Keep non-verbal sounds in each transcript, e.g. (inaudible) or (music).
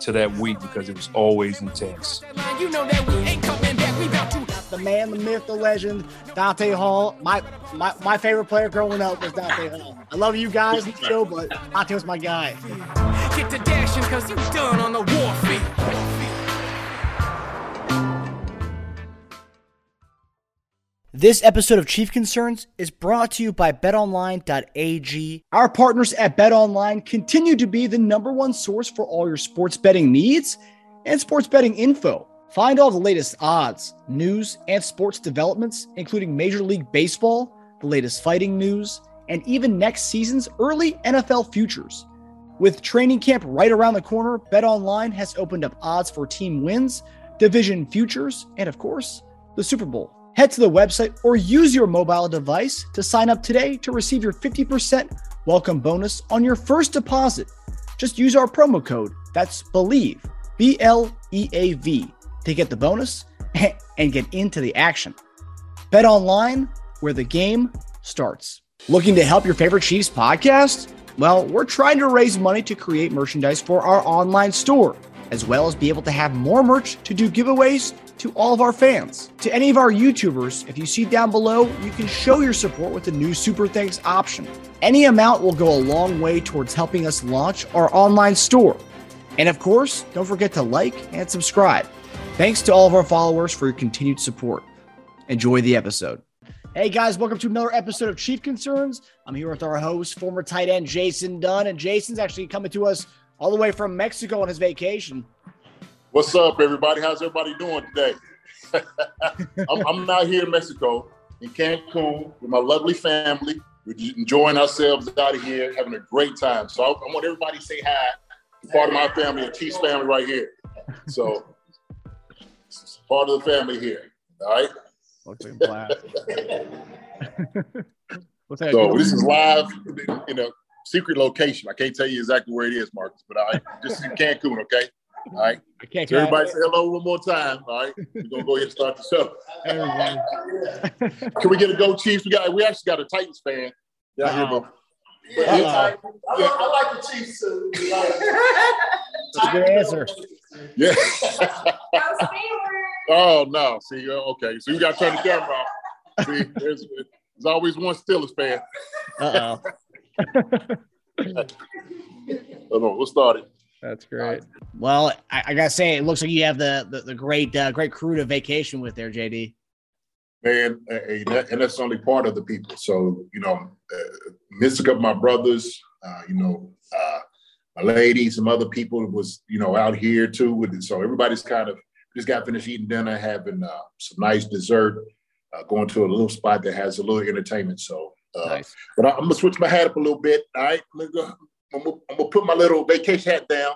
to that week because it was always intense. You know that we ain't coming back. We about to the man, the myth, the legend, Dante Hall. My my, my favorite player growing up was Dante Hall. I love you guys, Joe, but Dante was my guy. get to dashing cause you done on the warfield. This episode of Chief Concerns is brought to you by betonline.ag. Our partners at BetOnline continue to be the number one source for all your sports betting needs and sports betting info. Find all the latest odds, news, and sports developments, including Major League Baseball, the latest fighting news, and even next season's early NFL futures. With training camp right around the corner, BetOnline has opened up odds for team wins, division futures, and of course, the Super Bowl. Head to the website or use your mobile device to sign up today to receive your 50% welcome bonus on your first deposit. Just use our promo code. That's BLEAV, B L E A V, to get the bonus (laughs) and get into the action. Bet online where the game starts. Looking to help your favorite Chiefs podcast? Well, we're trying to raise money to create merchandise for our online store, as well as be able to have more merch to do giveaways to all of our fans. To any of our YouTubers, if you see down below, you can show your support with the new Super Thanks option. Any amount will go a long way towards helping us launch our online store. And of course, don't forget to like and subscribe. Thanks to all of our followers for your continued support. Enjoy the episode. Hey guys, welcome to another episode of Chief Concerns. I'm here with our host, former tight end Jason Dunn, and Jason's actually coming to us all the way from Mexico on his vacation. What's up, everybody? How's everybody doing today? (laughs) I'm, I'm out here in Mexico, in Cancun, with my lovely family. We're enjoying ourselves out of here, having a great time. So I, I want everybody to say hi to part of my family, a Chiefs family right here. So it's part of the family here. All right. Looks like black. (laughs) (laughs) What's that? So this is live in a secret location. I can't tell you exactly where it is, Marcus, but I just in Cancun, okay? All right. I can't So everybody say hello one more time. All right. We're gonna go ahead and start the show. Can we get a go Chiefs? We got we actually got a Titans fan. down here, but- but Uh-oh. yeah, I, like, I like the Chiefs too. (laughs) That's good answer. yeah. (laughs) oh no. See, uh, okay. So you gotta turn the camera off. See, there's, there's always one Steelers fan. Uh oh. Hold on, we'll start it. That's great. Well, I, I gotta say, it looks like you have the the, the great uh, great crew to vacation with there, JD. man, and, that's only part of the people. So you know, uh, missing up my brothers, uh, you know, uh, my lady, some other people was you know out here too. With it. So everybody's kind of just got finished eating dinner, having uh, some nice dessert, uh, going to a little spot that has a little entertainment. So, uh, Nice. but I, I'm gonna switch my hat up a little bit. All right, I'm gonna, go, I'm gonna, I'm gonna put my little vacation hat down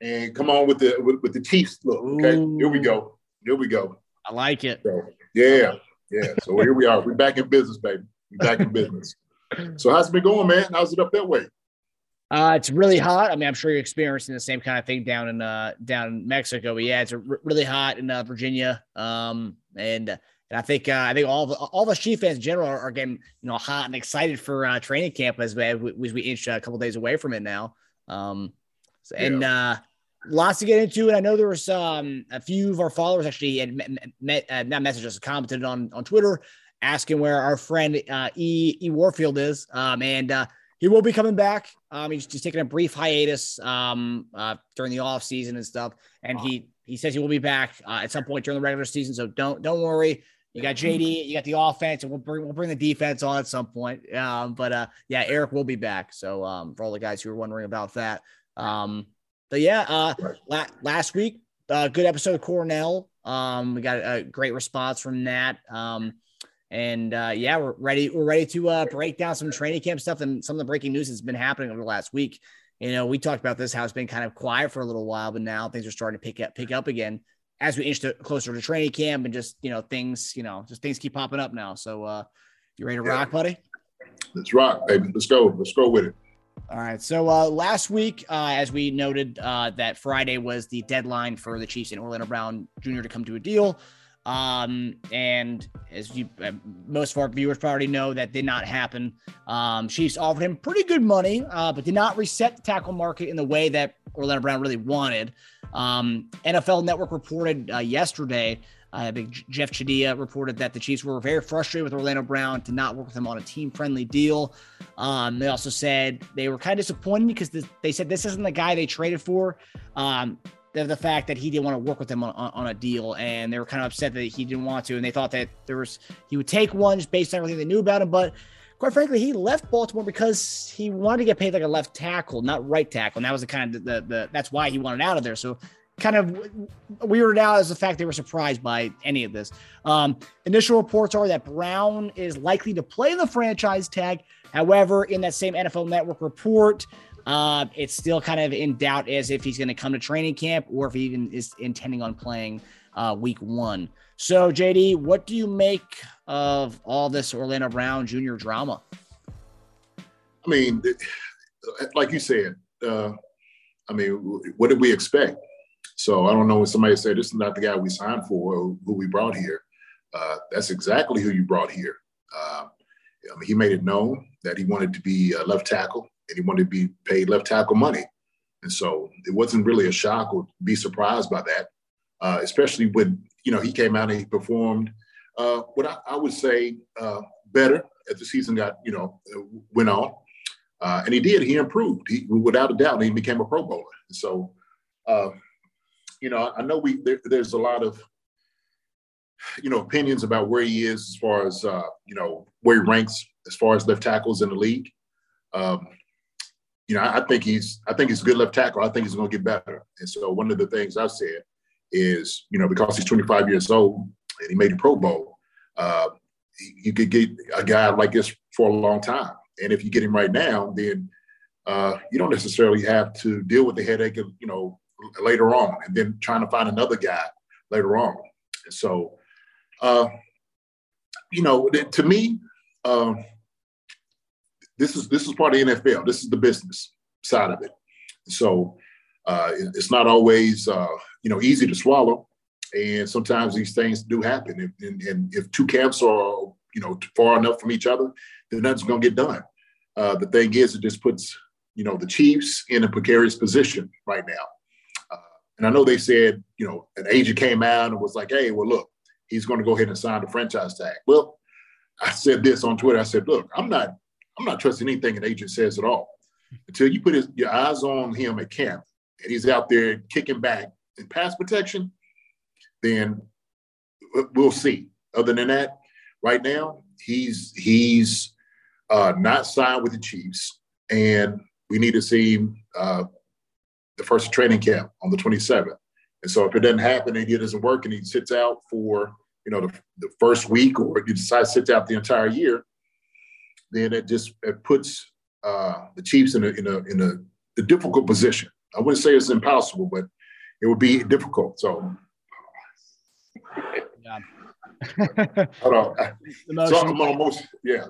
and come on with the with, with the Chiefs look. Okay, here we go. Here we go. I like it. So yeah, yeah. So here we are. We're back in business, baby. We're back in business. So how's it been going, man? How's it up that way? Uh, it's really hot. I mean, I'm sure you're experiencing the same kind of thing down in uh down in Mexico. But yeah, it's really hot in uh, Virginia. Um, and and I think uh, I think all the all the Chief fans in general are, are getting you know hot and excited for uh, training camp as we as we inch a couple days away from it now. Um, so- and uh, lots to get into. And I know there was um a few of our followers actually had met, met uh, not messaged us, commented on on Twitter asking where our friend uh, E E Warfield is. Um, and uh, he will be coming back. Um, he's just taking a brief hiatus um, uh, during the off season and stuff, and he he says he will be back uh, at some point during the regular season. So don't don't worry. You got JD, you got the offense, and we'll bring we'll bring the defense on at some point. Um, but uh, yeah, Eric will be back. So um, for all the guys who are wondering about that, um, but yeah, uh, la- last week, uh, good episode of Cornell. Um, we got a great response from that. Um, and uh, yeah, we're ready. We're ready to uh, break down some training camp stuff and some of the breaking news that's been happening over the last week. You know, we talked about this how it's been kind of quiet for a little while, but now things are starting to pick up pick up again as we inch to, closer to training camp and just you know things you know just things keep popping up now. So uh you ready to rock, buddy? Let's rock, baby. Let's go. Let's go with it. All right. So uh, last week, uh, as we noted, uh, that Friday was the deadline for the Chiefs and Orlando Brown Jr. to come to a deal. Um, and as you, uh, most of our viewers probably know, that did not happen. Um, Chiefs offered him pretty good money, uh, but did not reset the tackle market in the way that Orlando Brown really wanted. Um, NFL Network reported uh, yesterday. Think Jeff Chadiha reported that the Chiefs were very frustrated with Orlando Brown to not work with him on a team-friendly deal. Um, they also said they were kind of disappointed because they said this isn't the guy they traded for. Um, the, the fact that he didn't want to work with them on, on, on, a deal and they were kind of upset that he didn't want to and they thought that there was he would take one just based on everything they knew about him but quite frankly he left baltimore because he wanted to get paid like a left tackle not right tackle and that was the kind of the, the, the that's why he wanted out of there so kind of weirded out as the fact they were surprised by any of this. Um, initial reports are that brown is likely to play the franchise tag. However in that same nfl network report uh, it's still kind of in doubt as if he's going to come to training camp or if he even is intending on playing uh, week one. So, JD, what do you make of all this Orlando Brown Jr. drama? I mean, like you said, uh, I mean, what did we expect? So I don't know when somebody said this is not the guy we signed for, or who we brought here. Uh, that's exactly who you brought here. Uh, I mean, he made it known that he wanted to be a left tackle and he wanted to be paid left tackle money. And so it wasn't really a shock or be surprised by that, uh, especially when, you know, he came out and he performed uh, what I, I, would say uh, better as the season got, you know, went on. Uh, and he did, he improved. He, without a doubt, he became a pro bowler. So, uh, you know, I know we there, there's a lot of, you know, opinions about where he is as far as, uh, you know, where he ranks as far as left tackles in the league. Um, you know, I, think he's I think he's a good left tackle. I think he's going to get better. And so one of the things I've said is, you know, because he's 25 years old and he made a Pro Bowl, uh, you could get a guy like this for a long time. And if you get him right now, then uh, you don't necessarily have to deal with the headache of, you know, later on, and then trying to find another guy later on. And so, uh, you know, to me, um, this is this is part of the NFL. This is the business side of it. So uh, it's not always uh, you know easy to swallow, and sometimes these things do happen. And, and, if two camps are you know far enough from each other, then nothing's going to get done. Uh, the thing is, it just puts you know the Chiefs in a precarious position right now. Uh, and I know they said you know an agent came out and was like, "Hey, well, look, he's going to go ahead and sign the franchise tag." Well, I said this on Twitter. I said, "Look, I'm not I'm not trusting anything an agent says at all until you put his, your eyes on him at camp and he's out there kicking back in pass protection. Then we'll see. Other than that, right now he's he's uh, not signed with the Chiefs, and we need to see him uh, the first training camp on the 27th. And so if it doesn't happen and it doesn't work and he sits out for you know the, the first week or he decides to sit out the entire year, then it just it puts uh, the Chiefs in a in a in a, a, difficult position. I wouldn't say it's impossible, but it would be difficult. So. Yeah. Hold on. (laughs) So I'm almost yeah,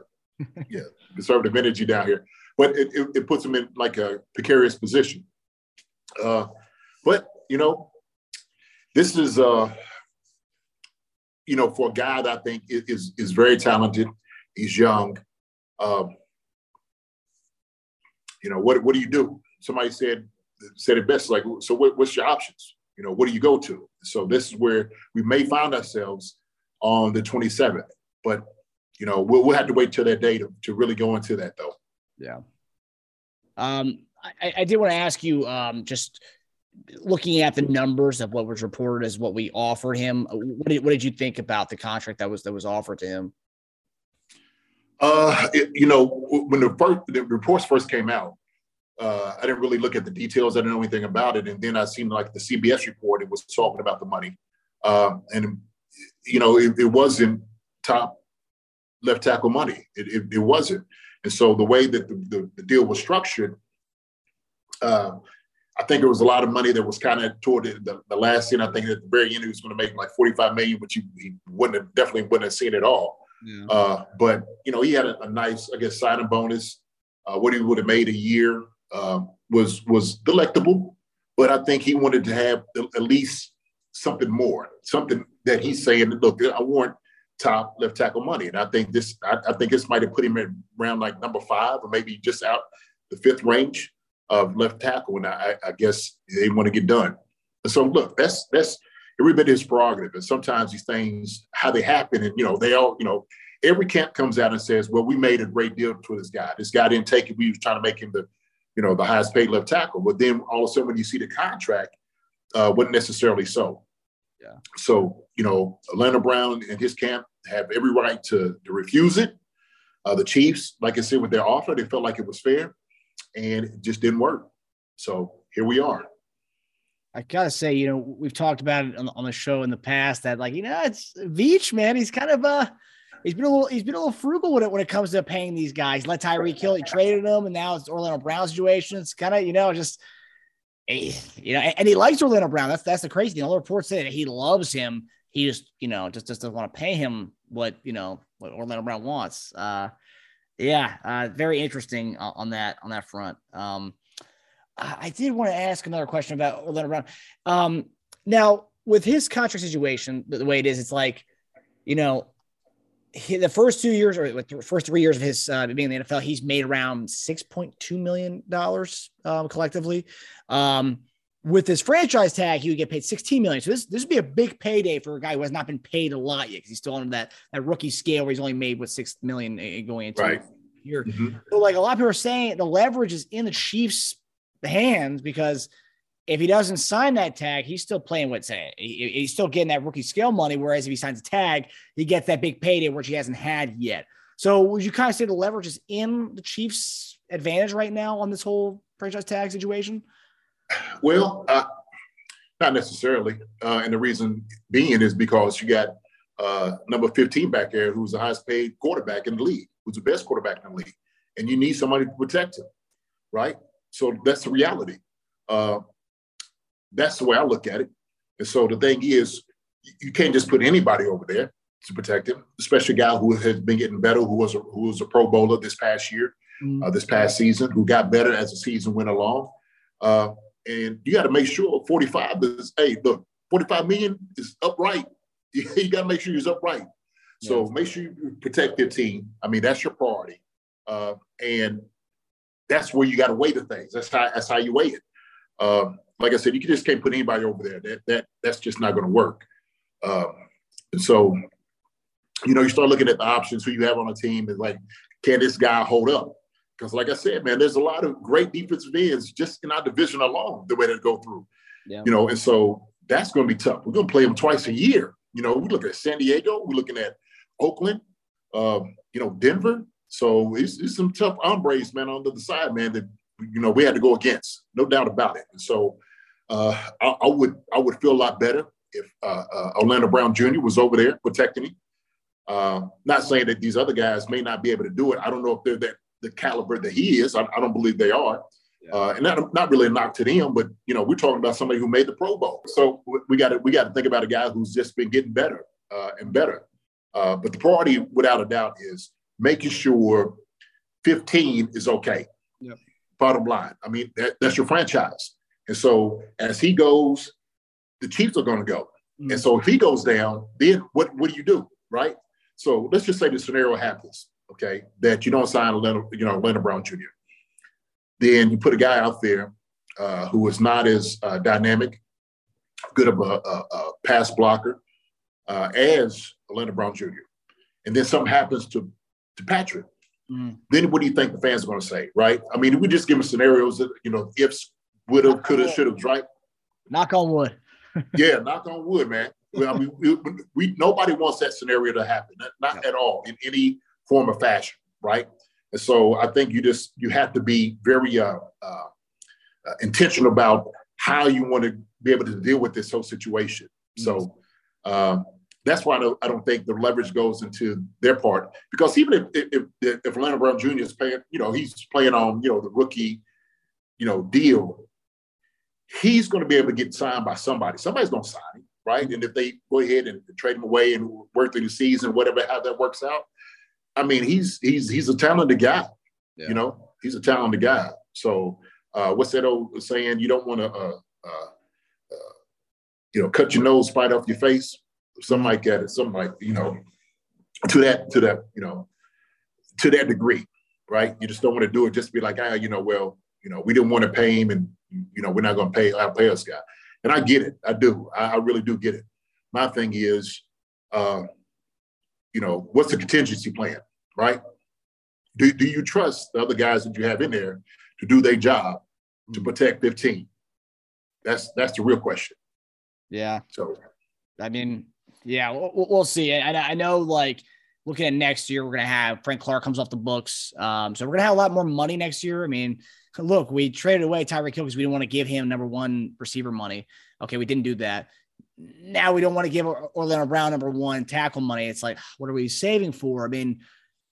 yeah, conservative energy down here, but it, it, it puts them in like a precarious position. Uh, but you know, this is uh, you know, for a guy that I think is is very talented. He's young. Um, you know, what what do you do? Somebody said said it best, like, so what, what's your options? You know, what do you go to? So this is where we may find ourselves on the 27th, but you know, we'll, we'll have to wait till that day to, to really go into that though. Yeah. Um, I, I did want to ask you, um, just looking at the numbers of what was reported as what we offered him, what did, what did you think about the contract that was, that was offered to him? Uh, it, you know, when the first the reports first came out, uh, I didn't really look at the details. I didn't know anything about it, and then I seen like the CBS report. It was talking about the money, uh, and you know, it, it, wasn't top left tackle money. It, it, it, wasn't, and so the way that the, the, the deal was structured, Uh, I think there was a lot of money that was kind of toward the, the, last scene. I think at the very end he was going to make like 45 million, which he, he wouldn't have, definitely wouldn't have seen at all. Yeah. Uh, but you know, he had a, a, nice, I guess, signing bonus. Uh, what he would have made a year uh, was was delectable, but I think he wanted to have at least something more, something that he's saying. Look, I want top left tackle money, and I think this, I, I think this might have put him at around like number five or maybe just out the fifth range of left tackle, and I, I guess they want to get done. So, look, that's that's everybody's prerogative, and sometimes these things how they happen, and you know, they all, you know, every camp comes out and says, "Well, we made a great deal for this guy. This guy didn't take it. We was trying to make him the, you know, the highest paid left tackle." But then all of a sudden, when you see the contract, uh, wasn't necessarily so. Yeah. So you know, Orlando Brown and his camp have every right to to refuse it. Uh, the Chiefs, like I said, with their offer, they felt like it was fair and it just didn't work. So here we are. I gotta say, you know, we've talked about it on, on the show in the past that, like, you know, it's Veach, man. He's kind of uh he's been a little he's been a little frugal with it when it comes to paying these guys. Let Tyreek Hill, he traded him, and now it's Orlando Brown situation. It's kind of, you know, just eh, you know, and he likes Orlando Brown. That's that's the crazy thing. All the reports say that he loves him. He just, you know, just, just doesn't want to pay him what you know what Orlando Brown wants. Uh yeah, uh, very interesting on that on that front. Um, I did want to ask another question about Orlando Brown. Um, now, with his contract situation, the way it is, it's like, you know, he, the first two years or the first three years of his uh, being in the NFL, he's made around six point two million dollars um, collectively. Um, with his franchise tag, he would get paid 16 million. So this this would be a big payday for a guy who has not been paid a lot yet because he's still on that that rookie scale where he's only made with six million going into right. year. Mm-hmm. So like a lot of people are saying, the leverage is in the Chiefs' hands because if he doesn't sign that tag, he's still playing with say he, he's still getting that rookie scale money. Whereas if he signs a tag, he gets that big payday which he hasn't had yet. So would you kind of say the leverage is in the Chiefs' advantage right now on this whole franchise tag situation? Well, uh, not necessarily. Uh, and the reason being is because you got uh, number 15 back there who's the highest paid quarterback in the league, who's the best quarterback in the league. And you need somebody to protect him, right? So that's the reality. Uh, that's the way I look at it. And so the thing is, you can't just put anybody over there to protect him, especially a guy who has been getting better, who was a, who was a Pro Bowler this past year, mm-hmm. uh, this past season, who got better as the season went along. Uh, and you got to make sure 45 is, hey, look, 45 million is upright. (laughs) You, got to make sure he's upright. So make sure you protect your team. I mean, that's your priority. Uh, and that's where you got to weigh the things. That's how that's how you weigh it. Um, like I said, you just can't put anybody over there. That that that's just not going to work. Um, and so, you know, you start looking at the options who you have on a team is like, can this guy hold up? Because, like I said, man, there's a lot of great defensive ends just in our division alone, the way they go through. Yeah. You know, and so that's going to be tough. We're going to play them twice a year. You know, we look at San Diego, we're looking at Oakland, um, you know, Denver. So it's, it's some tough hombres, man, on the other side, man, that, you know, we had to go against, no doubt about it. And so uh, I, I, would I would feel a lot better if uh, uh, Orlando Brown Jr. was over there protecting me. Uh, not saying that these other guys may not be able to do it. I don't know if they're that the caliber that he is. I, I don't believe they are. Yeah. Uh, and not, not really a knock to them, but you know, we're talking about somebody who made the Pro Bowl. So we got to we got to think about a guy who's just been getting better uh, and better. Uh, but the priority, without a doubt, is making sure 15 is okay. Yep. Bottom line, I mean, that, that's your franchise. And so as he goes, the Chiefs are going to go. Mm-hmm. And so if he goes down, then what what do you do, right? So let's just say the scenario happens okay, that you don't sign Leonard, you know, Leonard Brown Jr. Then you put a guy out there uh, who is not as uh, dynamic, good of a, a, a pass blocker uh, as Leonard Brown Jr. And then something happens to, to Patrick. Mm. Then what do you think the fans are going to say, right? I mean, we just give them scenarios that, you know, ifs, would have, could have, should have, right? Knock on wood. (laughs) yeah, knock on wood, man. I mean, we, we, nobody wants that scenario to happen, not, not at all in any form of fashion, right? And so I think you just you have to be very uh, uh, uh intentional about how you want to be able to deal with this whole situation. So um, that's why I don't, I don't, think the leverage goes into their part because even if if, if, if Brown Jr. is playing, you know, he's playing on you know the rookie you know, deal, he's going to be able to get signed by somebody. Somebody's going to sign him, right? And if they go ahead and trade him away and work through the season, whatever how that works out, I mean, he's he's he's a talented guy. Yeah. You know, he's a talented guy. So uh, what's that old saying? You don't want to, uh, uh, uh, you know, cut your nose, spite off your face, something like that. Something like you know, to that to that you know, to that degree, right? You just don't want to do it just be like, ah, you know, well, you know, we didn't want to pay him, and you know, we're not going to pay our pay us guy. And I get it, I do, I, I really do get it. My thing is, uh, you know, what's the contingency plan, right? Do, do you trust the other guys that you have in there to do their job to protect 15? That's that's the real question. Yeah. So I mean, yeah, we'll, we'll see. And I, know, like, looking at next year, we're gonna have Frank Clark comes off the books. Um, so we're gonna have a lot more money next year. I mean, look, we traded away Tyreek Hill because we didn't want to give him number one receiver money. Okay, we didn't do that. Now we don't want to give Orlando Brown number one tackle money. It's like, what are we saving for? I mean,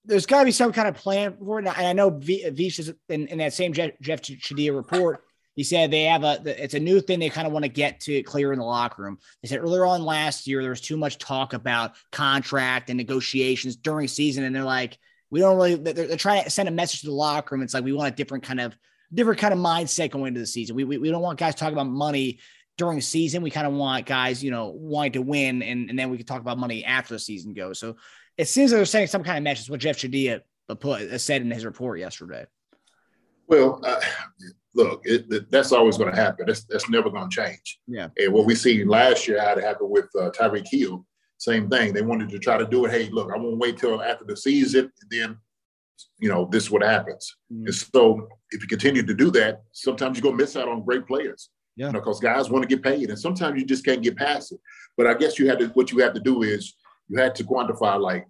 there's got to be some kind of plan for it. And I know Veach is in, in that same Jeff, Jeff Chadiha report. He said they have a it's a new thing they kind of want to get to clear in the locker room. They said earlier on last year there was too much talk about contract and negotiations during season, and they're like, we don't really. They're, they're trying to send a message to the locker room. It's like we want a different kind of different kind of mindset going into the season. We we, we don't want guys talking about money during the season. We kind of want guys, you know, wanting to win, and, and then we can talk about money after the season goes. So it seems like they're sending some kind of message. What Jeff Chadiha put said in his report yesterday. Well, uh, look, it, it, that's always going to happen. That's that's never going to change. Yeah. And what we see last year had to happen with uh, Tyreek Hill, same thing. They wanted to try to do it. Hey, look, I won't wait till after the season, and then, you know, this is what happens. Mm. And so, if you continue to do that, sometimes you're going to miss out on great players. Yeah. You know, because guys want to get paid, and sometimes you just can't get past it. But I guess you had to. What you have to do is you had to quantify like,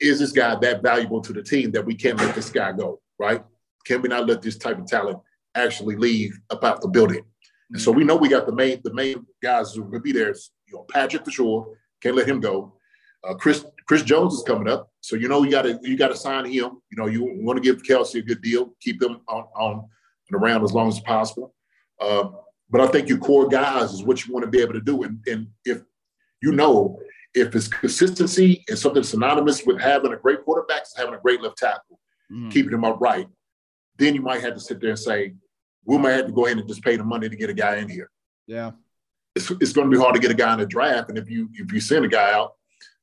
is this guy that valuable to the team that we can't let this guy go? Right? Can we not let this type of talent actually leave about the building? And so we know we got the main the main guys who will be there. You know, Patrick for sure, can't let him go. Uh, Chris Chris Jones is coming up, so you know you got to you got to sign him. You know, you want to give Kelce a good deal, keep him on, on and around as long as possible. Uh, but I think your core guys is what you want to be able to do. And, and if you know if it's consistency and something synonymous with having a great quarterback, is having a great left tackle, Mm. keeping him upright, then you might have to sit there and say, we might have to go ahead and just pay the money to get a guy in here. Yeah. It's, it's going to be hard to get a guy in the draft. And if you if you send a guy out,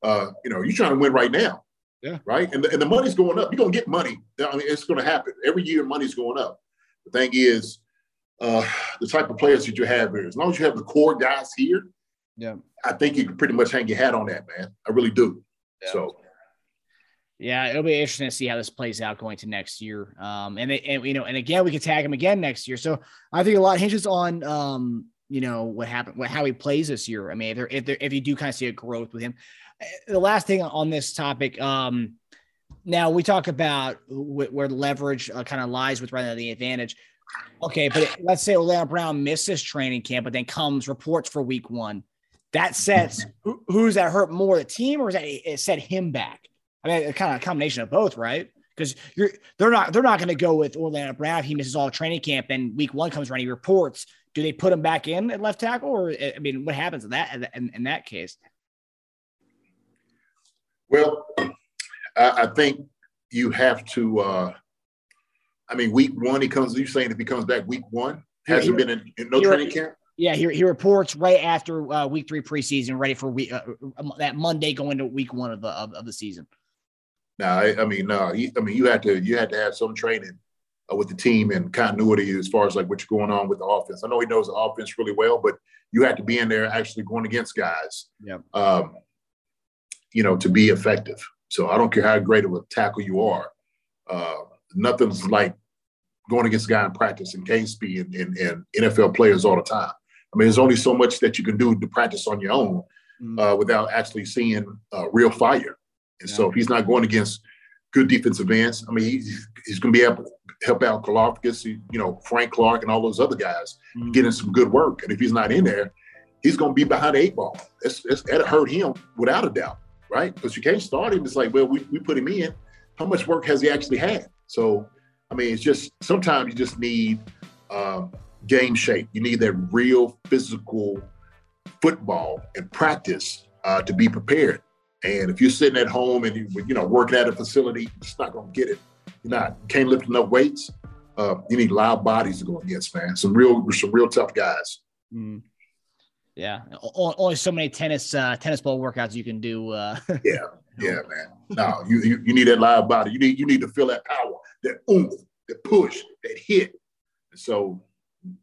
uh, you know, you're trying to win right now. Yeah. Right. And the, and the money's going up. You're going to get money. I mean, it's going to happen. Every year, money's going up. The thing is, uh, the type of players that you have here, as long as you have the core guys here, Yeah. I think you can pretty much hang your hat on that, man. I really do. So Yeah, it'll be interesting to see how this plays out going to next year. Um, and, and you know, and again, we could tag him again next year. So I think a lot hinges on, um, you know, what happened, what how he plays this year. I mean, if there, if there, if you do kind of see a growth with him. Uh, The last thing on this topic, um, now we talk about wh- where leverage uh, kind of lies with rather the advantage. Okay, but let's say Orlando Brown misses training camp, but then comes reports for week one. That sets who, who's that hurt more, the team, or is that it set him back? I mean, kind of a combination of both, right? Because you're they're not they're not going to go with Orlando Brown if he misses all training camp and week one comes around, he reports. Do they put him back in at left tackle, or I mean, what happens in that in, in that case? Well, I, I think you have to. Uh, I mean, week one, he comes. You saying if he comes back week one, hasn't been in, in no training camp? Yeah, he, he reports right after uh, week three preseason, ready for week uh, that Monday going to week one of the of, of the season. No, I, I mean, no. He, I mean, you had to you had to have some training uh, with the team and continuity as far as like what's going on with the offense. I know he knows the offense really well, but you had to be in there actually going against guys. Yep. Um, you know, to be effective. So I don't care how great of a tackle you are. Uh, nothing's like going against a guy in practice and game speed and, and, and NFL players all the time. I mean, there's only so much that you can do to practice on your own uh, without actually seeing uh, real fire. And so if he's not going against good defensive ends, I mean, he's, he's going to be able to help out Karlaftis, you know, Frank Clark and all those other guys Mm-hmm. getting some good work. And if he's not in there, he's going to be behind the eight ball. That's, that's, that'll hurt him without a doubt, right? Because you can't start him. It's like, well, we, we put him in. How much work has he actually had? So, I mean, it's just sometimes you just need um, game shape. You need that real physical football and practice uh, to be prepared. And if you're sitting at home and you, you know working at a facility, you're just not going to get it. You're not can't lift enough weights. Uh, you need loud bodies to go against, man. Some real some real tough guys. Mm. Yeah, only so many tennis uh, tennis ball workouts you can do. Uh. (laughs) yeah, yeah, (laughs) man. No, you, you you need that live body. You need you need to feel that power, that oomph, that push, that hit. And so,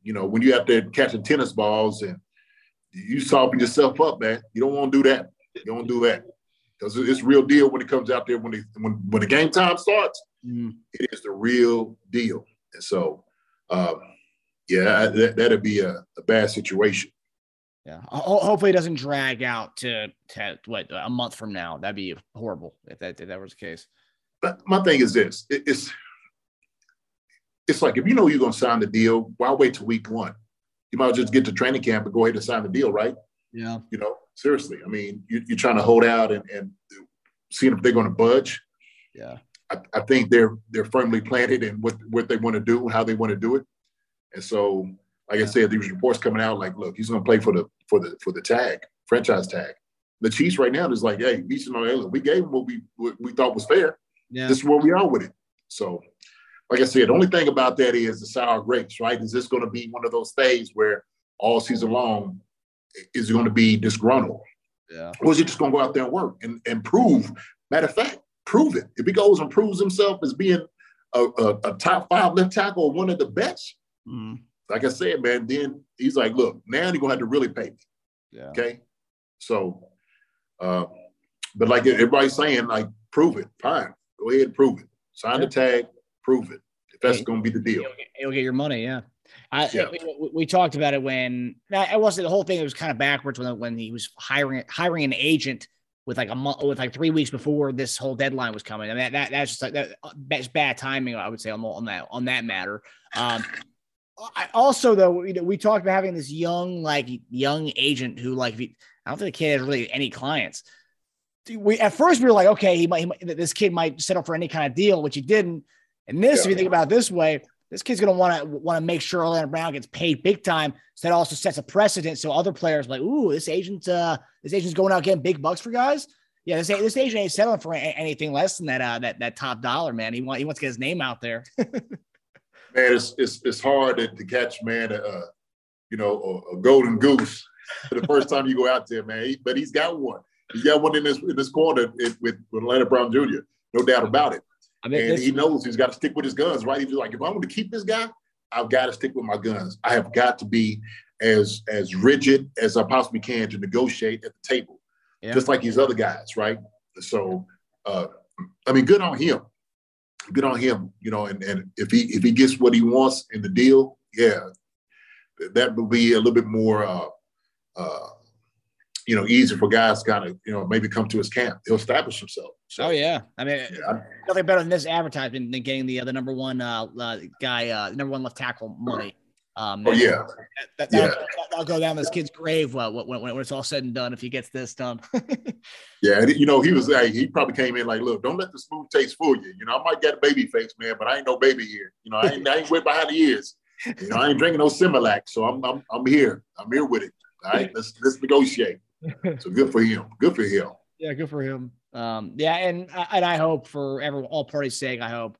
you know, when you're out there catching tennis balls and you soften yourself up, man, you don't want to do that. You don't do that because it's real deal when it comes out there when they, when when the game time starts. Mm. It is the real deal, and so um, yeah, that, that'd be a, a bad situation. Yeah. hopefully it doesn't drag out to, to what a month from now. That'd be horrible if that if that was the case. But my thing is this: it, it's it's like if you know you're going to sign the deal, why wait till week one? You might just get to training camp and go ahead and sign the deal, right? Yeah. You know, seriously. I mean, you, are trying to hold out and, and seeing if they're going to budge. Yeah. I, I, think they're they're firmly planted in what what they want to do, how they want to do it, and so like I said, these reports coming out like, look, he's going to play for the for the for the tag, franchise tag. The Chiefs right now is like, hey, know, hey, look, we gave him what we what we thought was fair. Yeah. This is where we are with it. So, like I said, the only thing about that is the sour grapes, right? Is this going to be one of those things where all season long is going to be disgruntled? Yeah. Or is he just going to go out there and work and, and prove? Matter of fact, prove it. If he goes and proves himself as being a, a, a top five left tackle or one of the best, mm like I said, man, then he's like, look, now you're gonna have to really pay me. Yeah. Okay. So, uh, but like everybody's saying, like, prove it. Fine. Go ahead and prove it. Sign yeah. the tag, prove it. If that's going to be the deal, you'll get, you'll get your money. Yeah. I, yeah. we, we, talked about it when I wasn't the whole thing. It was kind of backwards when when he was hiring hiring an agent with like a month with like three weeks before this whole deadline was coming. I mean that, that that's just like that, that's bad timing. I would say on, on that on that matter. Um, I also though you know we talked about having this young like young agent who like I don't think the kid has really any clients. We at first we were like okay he might, he might this kid might settle for any kind of deal which he didn't. And this yeah. if you think about it this way this kid's going to want to want to make sure Orlando Brown gets paid big time. So that also sets a precedent. So other players like, ooh, this agent, uh, this agent's going out getting big bucks for guys. Yeah, this this agent ain't settling for anything less than that uh, that that top dollar, man. He want he wants to get his name out there. (laughs) man, it's it's it's hard to, to catch man a, a you know a, a, golden goose the first time you go out there, man. He, but he's got one. He's got one in this in this corner with, with Brown Jr. No doubt about it. I mean, and he knows he's got to stick with his guns, right? He's like, if I want to keep this guy, I've got to stick with my guns. I have got to be as as rigid as I possibly can to negotiate at the table, yeah. just like these other guys, right? So, uh, I mean, good on him good on him, you know, and, and if he if he gets what he wants in the deal, yeah, that will be a little bit more uh, uh, you know, easy for guys to kind of, you know, maybe come to his camp. He'll establish himself. So, oh yeah, I mean, yeah. nothing better than this advertisement than getting the uh, the number one uh, uh, guy, uh, number one left tackle money. Um, oh yeah, that, that, yeah. I'll, go down this kid's grave uh, when, when, it's all said and done if he gets this done. (laughs) yeah, you know he was like he probably came in like, look, don't let the smooth taste fool you. You know, I might get a baby face, man, but I ain't no baby here. You know, I ain't, I ain't way behind the ears. You know, I ain't drinking no Similac, so I'm I'm I'm here. I'm here with it. All right, (laughs) let's let's negotiate. (laughs) So good for him. Good for him. Yeah, good for him. Um, yeah, and and I hope for everyone, all parties' sake, I hope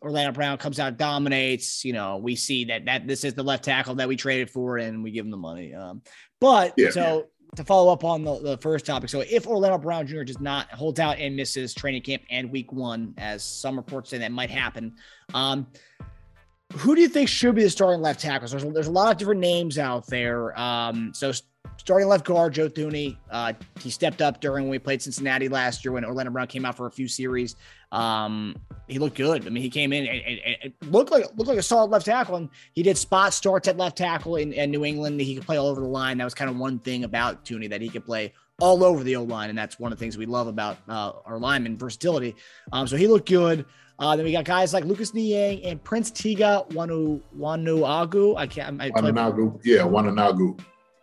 Orlando Brown comes out, dominates. You know, we see that that this is the left tackle that we traded for, and we give him the money. Um, but yeah. so to follow up on the, the first topic, so if Orlando Brown Jr. does not hold out and misses training camp and week one, as some reports say that might happen, um, who do you think should be the starting left tackles? There's, there's a lot of different names out there. Um, so starting left guard Joe Thuney, uh, he stepped up during when we played Cincinnati last year when Orlando Brown came out for a few series. Um, he looked good. I mean, he came in and, and, and, looked like looked like a solid left tackle, and he did spot starts at left tackle in, in New England. He could play all over the line. That was kind of one thing about Thuney that he could play all over the O line, and that's one of the things we love about uh, our lineman versatility. Um, so he looked good. Uh, then we got guys like Lucas Niang and Prince Tega Wanu Wanogho. I can't. I Wanogho. Yeah, Wanogho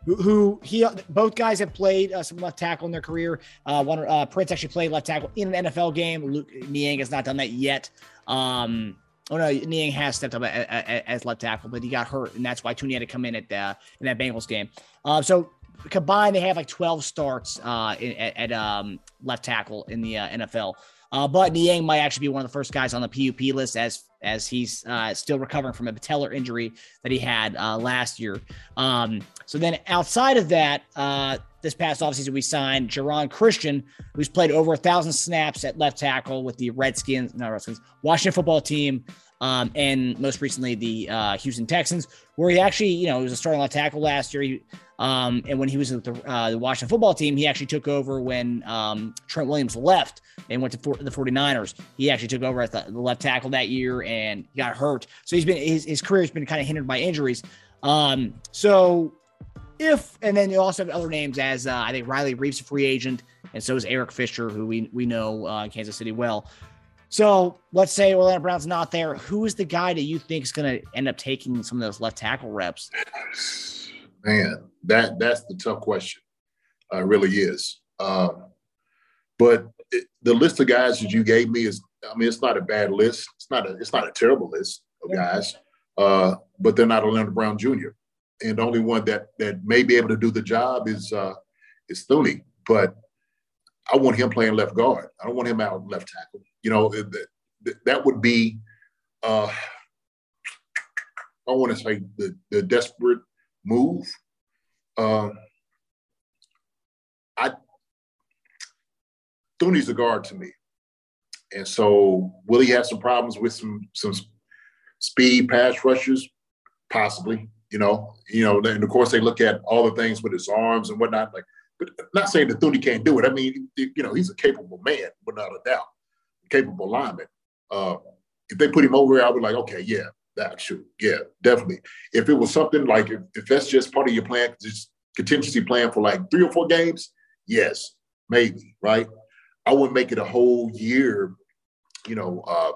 who he both guys have played uh, some left tackle in their career. Uh, one uh, Prince actually played left tackle in an NFL game. Luke Niang has not done that yet. Um, oh no, Niang has stepped up as left tackle, but he got hurt, and that's why Thuney had to come in at the in that Bengals game. Uh, so combined, they have like 12 starts uh, at, at um, left tackle in the uh, NFL. Uh, but Niang might actually be one of the first guys on the PUP list as as he's uh, still recovering from a patellar injury that he had uh, last year. Um, so then outside of that, uh, this past offseason, we signed Geron Christian, who's played over a thousand snaps at left tackle with the Redskins, not Redskins, Washington football team, um, and most recently the uh, Houston Texans, where he actually, you know, he was a starting left tackle last year. He, um, and when he was with the, uh, the, Washington football team, he actually took over when um, Trent Williams left and went to for, the 49ers. He actually took over at the, the, left tackle that year and got hurt. So he's been his, his career has been kind of hindered by injuries. Um, so if and then you also have other names as uh, I think Riley Reiff, a free agent, and so is Eric Fisher, who we we know uh, Kansas City well. So let's say Orlando Brown's not there. Who is the guy that you think is going to end up taking some of those left tackle reps? Man, that that's the tough question. Uh, really is. Um, but it, the list of guys that you gave me is, I mean, it's not a bad list. It's not a it's not a terrible list of guys. Uh, but they're not Orlando Brown Jr. And the only one that that may be able to do the job is uh, is Thuney. But I want him playing left guard. I don't want him out left tackle. You know, that would be, uh, I want to say the, the desperate move. Uh, I Thuney's a guard to me, and so will he have some problems with some some speed pass rushers? Possibly. You know, you know, and of course they look at all the things with his arms and whatnot. Like, but not saying that Thuney can't do it. I mean, you know, he's a capable man, without a doubt, capable lineman. Uh, if they put him over, I would like, okay, yeah, that should, yeah, definitely. If it was something like, if, if that's just part of your plan, just contingency plan for like three or four games, yes, maybe, right? I wouldn't make it a whole year, you know, uh,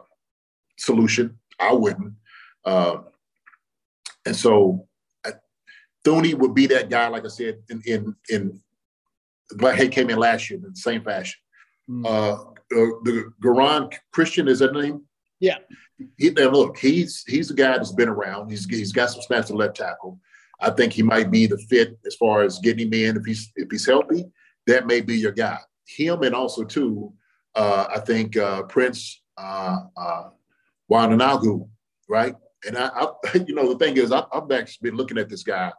solution. I wouldn't. Um, and so Thuney would be that guy, like I said, in in in but he came in last year in the same fashion. Mm. Uh, uh, the Geron Christian is that name? Yeah. He, now look, he's he's a guy that's been around. He's he's got some snaps at left tackle. I think he might be the fit as far as getting him in if he's if he's healthy. That may be your guy. Him and also too, uh, I think uh, Prince uh, uh, Wananagu, right? And I, I, (laughs) you know, the thing is, I, have actually been looking at this guy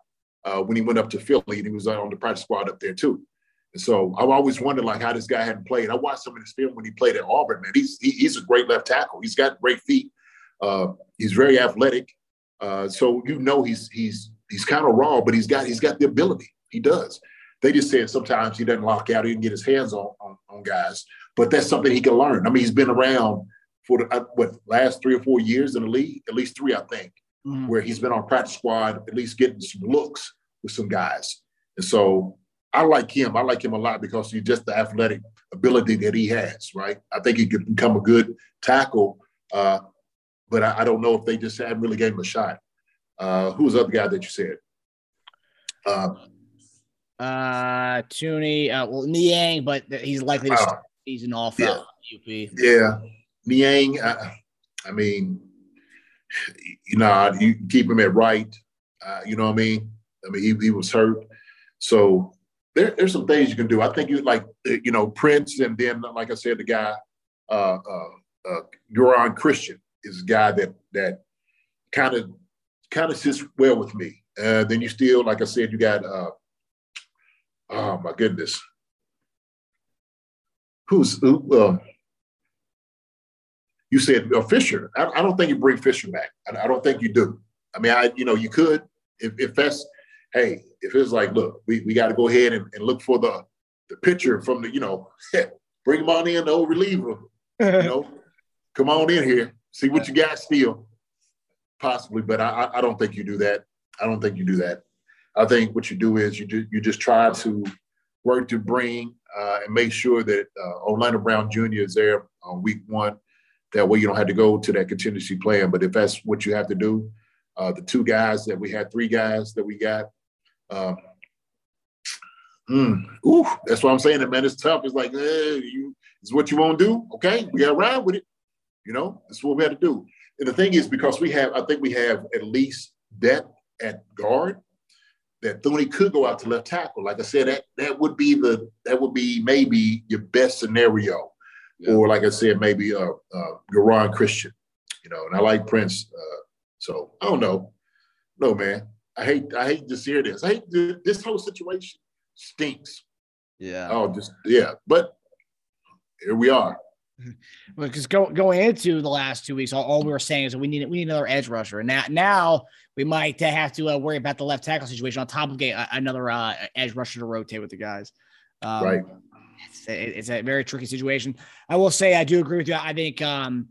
uh, when he went up to Philly and he was on the practice squad up there too. And so I've always wondered like how this guy hadn't played. I watched some of his film when he played at Auburn. Man, he's he, he's a great left tackle. He's got great feet. Uh, he's very athletic. Uh, so you know he's he's he's kind of raw, but he's got he's got the ability. He does. They just said sometimes he doesn't lock out. He can get his hands on, on, on guys, but that's something he can learn. I mean, he's been around for the uh, what last three or four years in the league, at least three, I think, mm-hmm. where he's been on practice squad, at least getting some looks with some guys. And so I like him. I like him a lot because he's just the athletic ability that he has, right? I think he could become a good tackle, uh, but I, I, don't know if they just haven't really gave him a shot. Uh, who's the other guy that you said? Uh, uh Thuney, uh, well, Niang, but he's likely to uh, start season off yeah. UP. Yeah, Niang. Uh, I mean, you know, you keep him at right. Uh, you know what I mean? I mean, he, he was hurt. So there, there's some things you can do. I think you like, you know, Prince, and then like I said, the guy, uh, uh, uh Geron Christian is a guy that that kind of kind of sits well with me. Uh, then you still, like I said, you got, uh, oh my goodness, who's who? Uh, you said uh, Fisher. I, I, don't think you bring Fisher back. I, I, don't think you do. I mean, I you know you could if, if that's hey, if it's like, look, we, we got to go ahead and, and, look for the the pitcher from the, you know, (laughs) bring him on in, the old reliever, you (laughs) know, come on in here, see what you got still, possibly. But I, I don't think you do that. I don't think you do that. I think what you do is you do, you just try to work to bring uh, and make sure that uh, Orlando Brown Jr. is there on week one. That way you don't have to go to that contingency plan. But if that's what you have to do, uh, the two guys that we had, three guys that we got, um, mm, ooh, that's what I'm saying. That man, it's tough. It's like, eh, you, it's what you want to do. Okay, we got to ride with it. You know, that's what we had to do. And the thing is, because we have, I think we have at least depth at guard that Thuney could go out to left tackle. Like I said, that that would be the that would be maybe your best scenario. Yeah. Or like I said, maybe uh uh Geron Christian, you know, and I like Prince. Uh, so I don't know. No, man. I hate I hate to hear this. I hate the, this whole situation stinks. Yeah. Oh, just yeah. But here we are. (laughs) because go, going into the last two weeks, all, all we were saying is that we need we need another edge rusher, and now now we might uh, have to uh, worry about the left tackle situation on top of getting another uh, edge rusher to rotate with the guys. Um, Right. It's, it's a very tricky situation. I will say I do agree with you. I think um,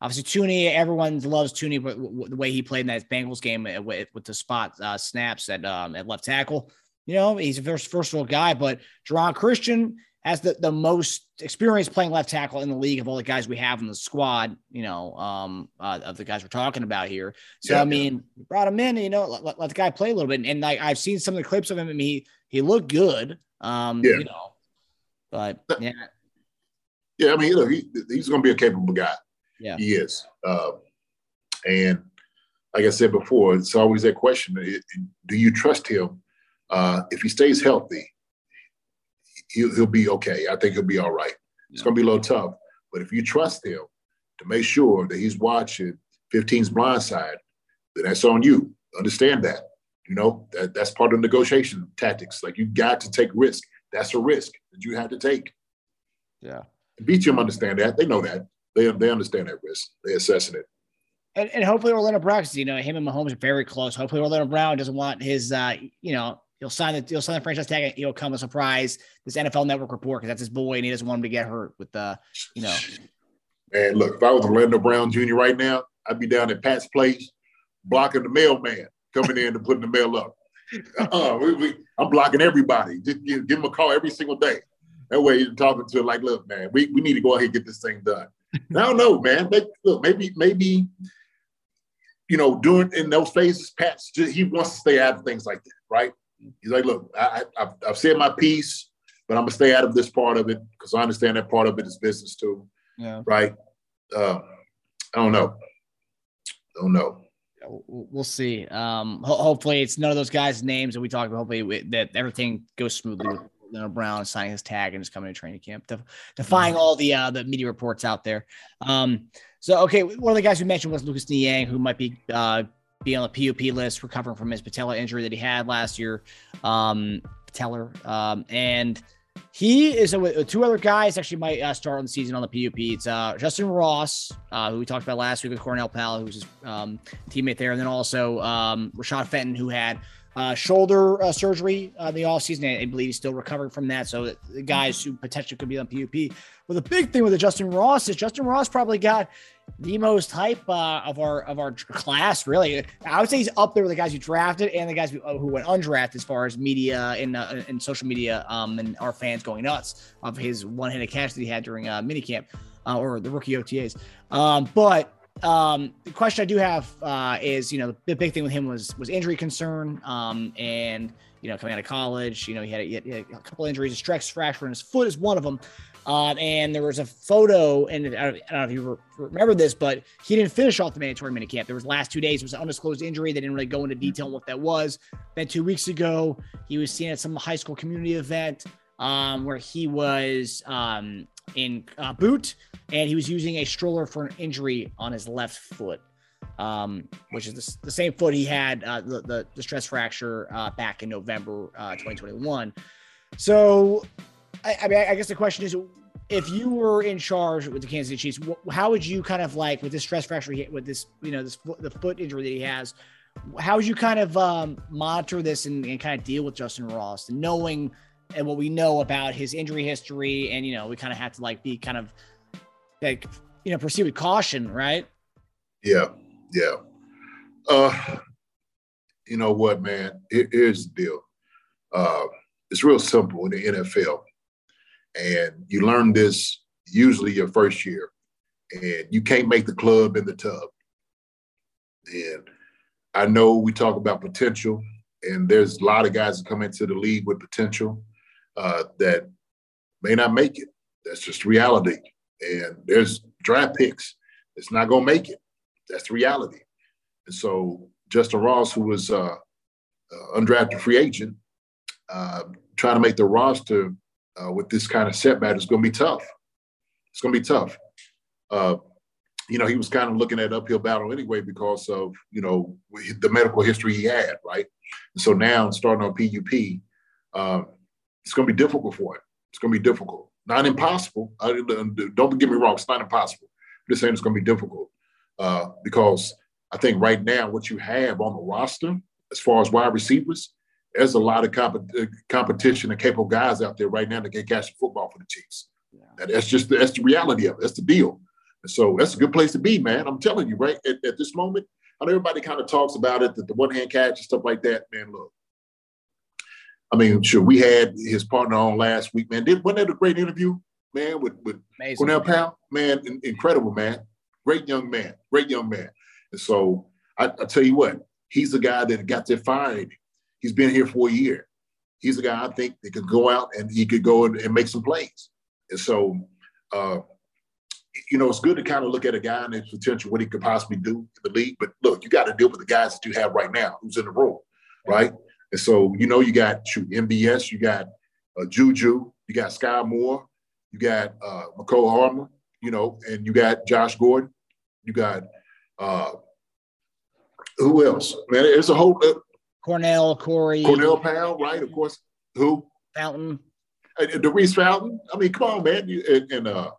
obviously Tooney, everyone loves Tooney, but w- w- the way he played in that Bengals game uh, with, with the spot uh, snaps at um, at left tackle, you know, he's a first first row guy. But Geron Christian has the, the most experience playing left tackle in the league of all the guys we have in the squad, you know, um, uh, of the guys we're talking about here. So, Yeah. I mean, we brought him in, you know, let, let, the guy play a little bit. And like, I've seen some of the clips of him. I mean, he, he looked good, um, Yeah. you know, but yeah, Yeah, I mean, look, he, he's going to be a capable guy. Yeah. he is. Um, and like I said before, it's always that question: Do you trust him? Uh, if he stays healthy, he'll, he'll be okay. I think he'll be all right. It's going to be a little tough, but if you trust him to make sure that he's watching 15's blind side, then that's on you. Understand that. You know that that's part of negotiation tactics. Like you got to take risk. That's a risk that you have to take. Yeah. BTM understand that. They know that. They they understand that risk. They're assessing it. and, and hopefully Orlando Brown, you know, him and Mahomes are very close. Hopefully Orlando Brown doesn't want his, uh, you know, he'll sign the he'll sign the franchise tag. And he'll come a surprise this NFL Network report because that's his boy, and he doesn't want him to get hurt with the, you know, Man, look, if I was Orlando Brown Jr. right now, I'd be down at Pat's place blocking the mailman coming in and putting the mail up. (laughs) Uh, we, we, I'm blocking everybody. Just give, give him a call every single day. That way you're talking to like, look, man, we, we need to go ahead and get this thing done. I don't know, man. They, look, maybe, maybe, you know, during in those phases, Pat's just, he wants to stay out of things like that, right? He's like, look, I, I, I've, I've said my piece, but I'm gonna stay out of this part of it because I understand that part of it is business too yeah. right? Uh, I don't know. I don't know. We'll we'll see. Um, ho- hopefully it's none of those guys' names that we talked about. Hopefully we- that everything goes smoothly with Orlando Brown signing his tag and just coming to training camp, def- defying all the uh, the media reports out there. Um, so okay, one of the guys we mentioned was Lucas Niang, who might be uh, be on the PUP list, recovering from his patella injury that he had last year. Um, patellar, um, and he is with two other guys actually might uh, start on the season on the PUP. It's uh, Justin Ross, uh, who we talked about last week with Cornell Powell, who's his um, teammate there, and then also um, Rashad Fenton, who had uh, shoulder uh, surgery uh, the off season. I believe he's still recovering from that. So the guys who potentially could be on PUP. Well, the big thing with the Justin Ross is Justin Ross probably got the most hype uh, of our of our class. Really, I would say he's up there with the guys who drafted and the guys who, who went undrafted as far as media and uh, and social media um, and our fans going nuts of his one handed catch that he had during uh, minicamp uh, or the rookie OTAs. Um, but um, the question I do have uh, is, you know, the big thing with him was was injury concern, um, and you know, coming out of college, you know, he had a, he had a couple injuries. A stress fracture in his foot is one of them. Um, and there was a photo, and I don't, I don't know if you re- remember this, but he didn't finish off the mandatory minicamp. There was last two days was an undisclosed injury. They didn't really go into detail on what that was. Then two weeks ago, he was seen at some high school community event um, where he was um, in uh, boot and he was using a stroller for an injury on his left foot, um, which is the, the same foot he had uh, the, the, the stress fracture uh, back in November uh, 2021. So, I, I mean, I, guess the question is, if you were in charge with the Kansas City Chiefs, how would you kind of like with this stress fracture, with this, you know, this the foot injury that he has? How would you kind of um, monitor this and, and kind of deal with Justin Ross, knowing and what we know about his injury history, and you know, we kind of have to like be kind of like you know proceed with caution, right? Yeah, yeah. Uh, you know what, man? Here- here's the deal. Uh, it's real simple in the NFL, and you learn this usually your first year, and you can't make the club in the tub. And I know we talk about potential, and there's a lot of guys that come into the league with potential uh, that may not make it. That's just reality. And there's draft picks. It's not going to make it. that's the reality. And so Justin Ross, who was uh, uh, undrafted free agent, uh, trying to make the roster uh, with this kind of setback is going to be tough. It's going to be tough. Uh, you know, he was kind of looking at uphill battle anyway because of you know the medical history he had, right? And so now starting on PUP, um, it's going to be difficult for him. It's going to be difficult, not impossible. I, don't get me wrong; it's not impossible. I'm just saying it's going to be difficult uh, because I think right now what you have on the roster, as far as wide receivers, there's a lot of comp- uh, competition and capable guys out there right now that can catch the football for the Chiefs. Yeah. That's just that's the reality of it. That's the deal. And so that's a good place to be, man. I'm telling you, right at, at this moment, I know everybody kind of talks about it, that the one hand catch and stuff like that. Man, look, I mean, sure, we had his partner on last week, man. Did wasn't that a great interview, man, with with Amazing. Cornell Powell? Man, in, incredible, man. Great young man, great young man. And so I, I tell you what, he's the guy that got that fired. He's been here for a year. He's a guy I think that could go out and he could go and, and make some plays. And so, uh, you know, it's good to kind of look at a guy and his potential, what he could possibly do in the league. But look, you got to deal with the guys that you have right now, who's in the room, right? And so, you know, you got shoot, MVS, you got uh, Juju, you got Skyy Moore, you got uh, Mecole Hardman, you know, and you got Josh Gordon, you got uh, who else? Man, it's a whole uh, Cornell, Corey, Cornell Powell, right? Of course. Who? Fountain. Uh, Fountain. I mean, come on, man. You, and, and uh,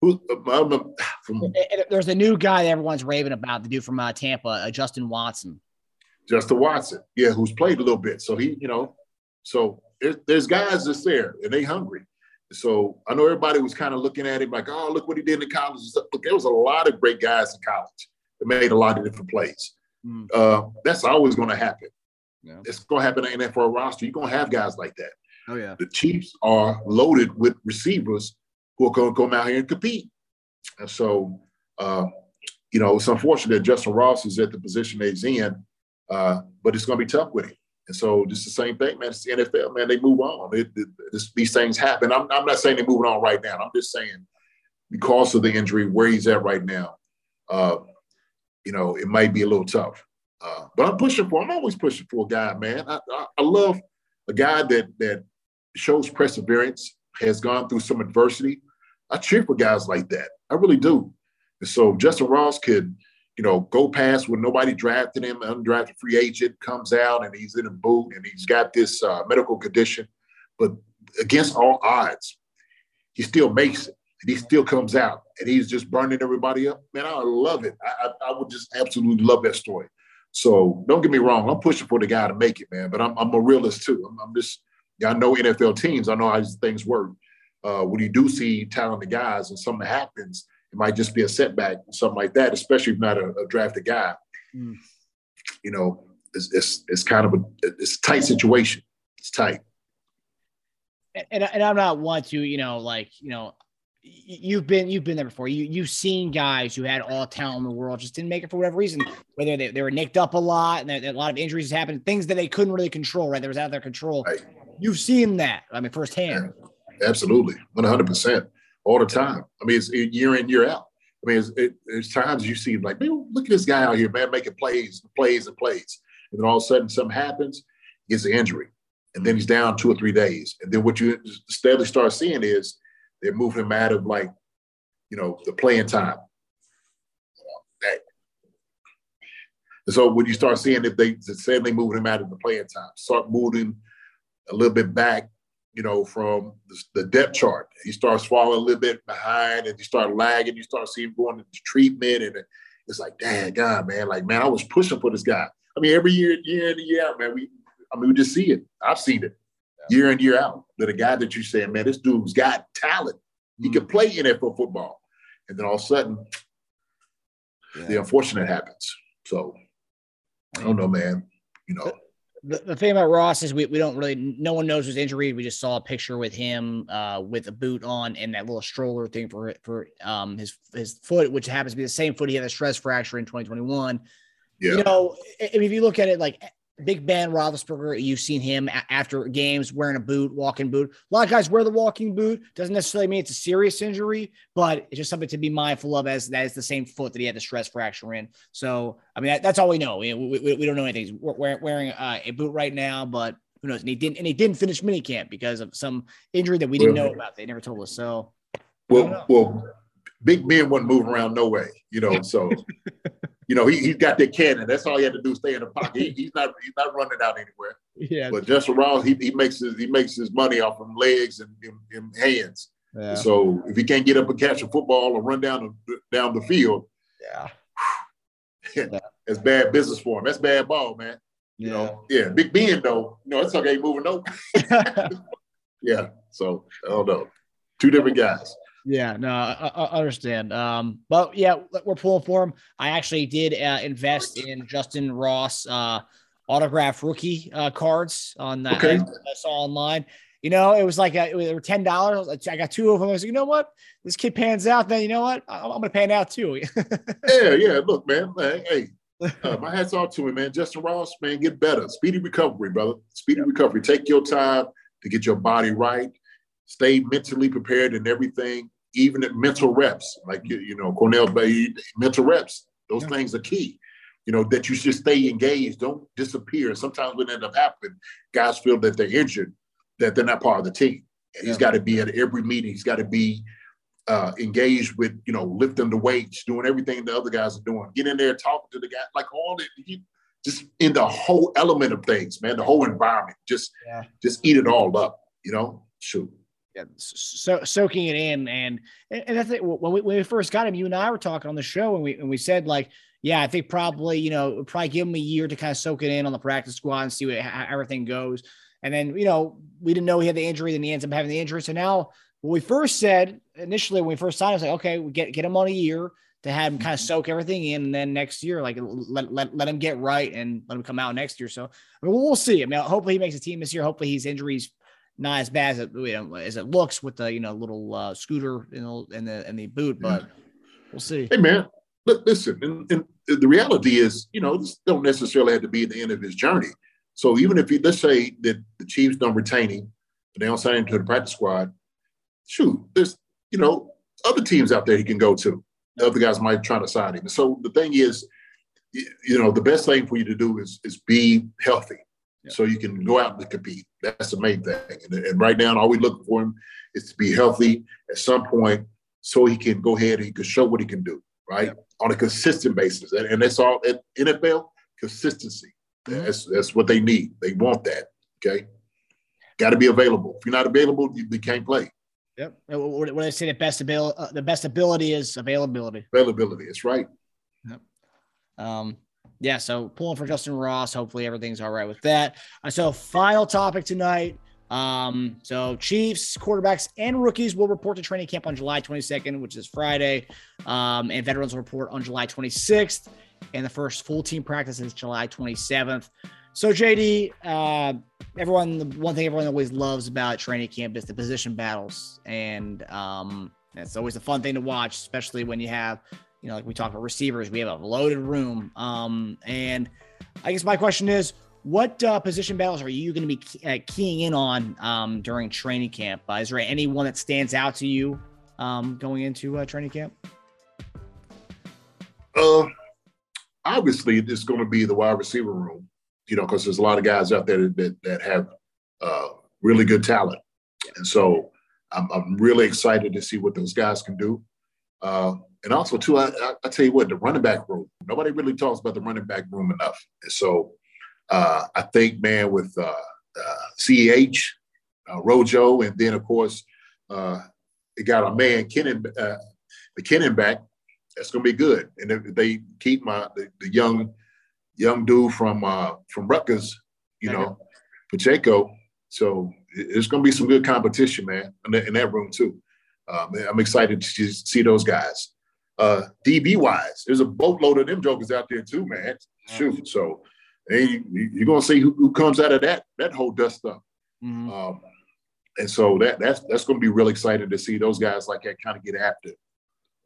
who? Uh, (sighs) from, There's a new guy that everyone's raving about. The dude from uh, Tampa, uh, Justin Watson. Justin Watson, yeah, who's played a little bit. So he, you know, so there's guys that's there and they hungry. So I know everybody was kind of looking at him like, oh, look what he did in college. Look, there was a lot of great guys in college that made a lot of different plays. Mm. Uh, that's always going to happen. Yeah. It's going to happen in NFL roster. You're going to have guys like that. Oh yeah. The Chiefs are loaded with receivers who are going to come out here and compete. And so, uh, you know, it's unfortunate that Justin Ross is at the position he's in, uh, but it's going to be tough with him. And so, just the same thing, man. It's the NFL, man. They move on. It, it, this, these things happen. I'm, I'm, not saying they're moving on right now. I'm just saying because of the injury, where he's at right now, uh, you know, it might be a little tough. Uh, but I'm pushing for. I'm always pushing for a guy, man. I, I, I love a guy that that shows perseverance, has gone through some adversity. I cheer for guys like that. I really do. And so Justin Ross could, you know, go past when nobody drafted him, undrafted free agent comes out and he's in a boot and he's got this uh, medical condition. But against all odds, he still makes it and he still comes out and he's just burning everybody up. Man, I love it. I, I, I would just absolutely love that story. So don't get me wrong, I'm pushing for the guy to make it, man. But I'm, I'm a realist too. I'm, I'm just, I know NFL teams. I know how these things work. Uh, when you do see talented guys and something happens, it might just be a setback, something like that. Especially if not a, a drafted guy. Mm. You know, it's, it's it's kind of a it's a tight situation. It's tight. And, and I'm not one to you know like you know you've been you've been there before. You you've seen guys who had all talent in the world just didn't make it for whatever reason. Whether they, they were nicked up a lot and a lot of injuries happened, things that they couldn't really control. Right, that was out of their control. Right. You've seen that. I mean, firsthand. Yeah, absolutely, one hundred percent, all the time. I mean, it's year in year out. I mean, it, it's times you see like, man, look at this guy out here, man, making plays, plays, and plays, and then all of a sudden something happens, gets an injury, and then he's down two or three days, and then what you steadily start seeing is they're moving him out of like, you know, the playing time. And so when you start seeing if they suddenly moving him out of the playing time, start moving a little bit back, you know, from the, depth chart. He starts falling a little bit behind and you start lagging. You start seeing him going into treatment. And it's like, dang, God, man, like, man, I was pushing for this guy. I mean, every year, year in and year out, man, we, I mean, we just see it. I've seen it year in, year out. That a guy that you say, man, this dude's got talent. He can mm. play NFL football. And then all of a sudden, yeah. the unfortunate happens. So I don't know, man. You know. The, the thing about Ross is we, we don't really no one knows his injury. We just saw a picture with him uh, with a boot on and that little stroller thing for for um his his foot, which happens to be the same foot he had a stress fracture in 2021. Yeah. You know, if you look at it like Big Ben Roethlisberger, you've seen him a- after games wearing a boot, walking boot. A lot of guys wear the walking boot. Doesn't necessarily mean it's a serious injury, but it's just something to be mindful of as that is the same foot that he had the stress fracture in. So, I mean, that, that's all we know. We, we, we don't know anything. He's wearing, wearing uh, a boot right now, but who knows? And he didn't, and he didn't finish minicamp because of some injury that we didn't know about. They never told us. So, well, well, Big Ben wasn't moving around no way, you know. So, (laughs) you know, he, he's got that cannon. That's all he had to do: stay in the pocket. He, he's not he's not running out anywhere. (laughs) Yeah. But Justin Ross, he, he makes his he makes his money off of legs and, and, and hands. Yeah. So if he can't get up and catch a football or run down the down the field, yeah. (laughs) that's bad business for him. That's bad ball, man. You know, yeah. Big Ben though, you know, it's okay moving no. (laughs) yeah. So I don't know. Two different guys. Yeah, no, I, I understand. Um, but yeah, we're pulling for him. I actually did uh, invest in Justin Ross uh, autograph rookie uh, cards on that. Okay. I, I saw online. You know, it was like a, it was, they were ten dollars. I got two of them. I was like, you know what, this kid pans out. Then you know what, I'm, I'm gonna pan out too. (laughs) yeah, yeah. Look, man. Hey, hey uh, my hats off to him, man. Justin Ross, man, get better. Speedy recovery, brother. Speedy recovery. Take your time to get your body right. Stay mentally prepared and everything. Even at mental reps, like you, you know, Cornell Bay, mental reps. Those yeah. things are key. You know that you should stay engaged. Don't disappear. Sometimes what end up happening, guys feel that they're injured, that they're not part of the team. And yeah. he's got to be at every meeting. He's got to be uh, engaged with, you know, lifting the weights, doing everything the other guys are doing, get in there, talking to the guy, like all that. He, just in the whole element of things, man, the whole environment. Just, yeah. just eat it all up. You know, shoot. Uh, yeah, so soaking it in, and and that's it. When we, when we first got him, you and I were talking on the show, and we and we said like, yeah, I think probably you know probably give him a year to kind of soak it in on the practice squad and see what, how everything goes. And then you know we didn't know he had the injury, then he ends up having the injury. So now what we first said initially when we first signed, I was like, okay, we get get him on a year to have him kind of mm-hmm. soak everything in, and then next year, like let, let, let him get right and let him come out next year. So I mean, we'll see. I mean, hopefully he makes a team this year. Hopefully his injuries not as bad as it, you know, as it looks with the you know little uh, scooter in the in the in the boot, but we'll see. Hey man, look, listen, and, and the reality is, you know, this don't necessarily have to be the end of his journey. So even if you let's say that the Chiefs don't retain him, they don't sign him to the practice squad, shoot, there's you know other teams out there he can go to. The other guys might try to sign him. So the thing is, you know, the best thing for you to do is is be healthy, yeah. so you can go out and compete. That's the main thing. And, and right now, all we looking for him is to be healthy at some point, so he can go ahead and he can show what he can do, right, yeah. on a consistent basis. And, and that's all at NFL consistency. Mm-hmm. That's that's what they need. They want that. Okay, got to be available. If you're not available, you, you can't play. Yep. What, what I say, the best ability, uh, the best ability is availability. Availability. That's right. Yep. Um, yeah. So pulling for Justin Ross. Hopefully everything's all right with that. Uh, so final topic tonight. Um, so Chiefs quarterbacks and rookies will report to training camp on July 22nd, which is Friday. Um, and veterans will report on July 26th. And the first full team practice is July 27th. So JD, uh, everyone, the one thing everyone always loves about training camp is the position battles, and um, it's always a fun thing to watch, especially when you have, you know, like we talk about receivers, we have a loaded room. Um, and I guess my question is, what uh, position battles are you going to be key, uh, keying in on um, during training camp? Uh, is there anyone that stands out to you um, going into uh, training camp? Uh, obviously, it's going to be the wide receiver room you know, because there's a lot of guys out there that that have uh, really good talent, and so I'm, I'm really excited to see what those guys can do. And also, too, I, I, tell you what, the running back room. Nobody really talks about the running back room enough. And so, uh, I think, man, with uh, uh CEH, uh, Rojo, and then of course, uh, it got a man Kennan, uh, McKinnon back. That's going to be good. And if they keep my the, the young young dude from from Rutgers, you know, Pacheco. So it's going to be some good competition, man, in that, in that room too. Um, I'm excited to see those guys. Uh, DB wise, there's a boatload of them jokers out there too, man. Shoot, so hey, you're gonna see who, who, comes out of that that whole dust up. Mm-hmm. Um, and so that that's that's going to be real exciting to see those guys like that kind of get after.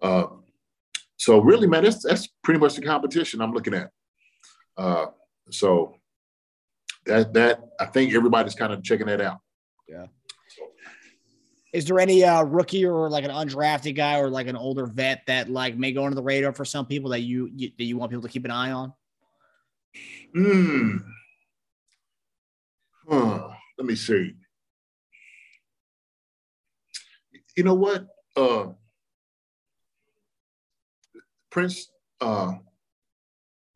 Um, so really, man, that's that's pretty much the competition I'm looking at. Uh, so that that I think everybody's kind of checking that out. Yeah. Is there any uh, rookie or like an undrafted guy or like an older vet that like may go under the radar for some people that you, you that you want people to keep an eye on? Hmm. Huh. Let me see. You know what? Uh, Prince uh,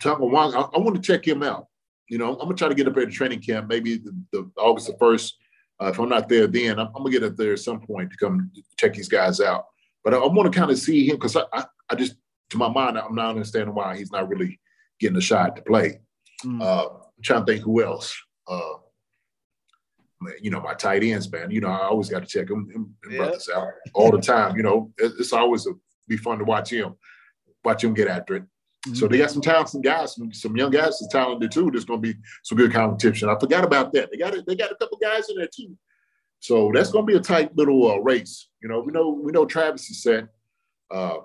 I, I want to check him out. You know, I'm gonna try to get up at the training camp, maybe the, the August the first. Uh, if I'm not there then, I'm, I'm, gonna get up there at some point to come check these guys out. But I, I want to kind of see him because I, I, I, just, to my mind, I'm not understanding why he's not really getting a shot to play. Mm. Uh, I'm trying to think who else. Uh, you know, my tight ends, man. You know, I always got to check them, yeah. brothers out all the time. You know, it's always a, be fun to watch him, watch him get after it. Mm-hmm. So they got some talented guys, some, some young guys that's talented too. There's going to be some good competition. I forgot about that. They got it. They got a couple guys in there too. So that's going to be a tight little uh, race. You know, we know we know Travis is set. Uh,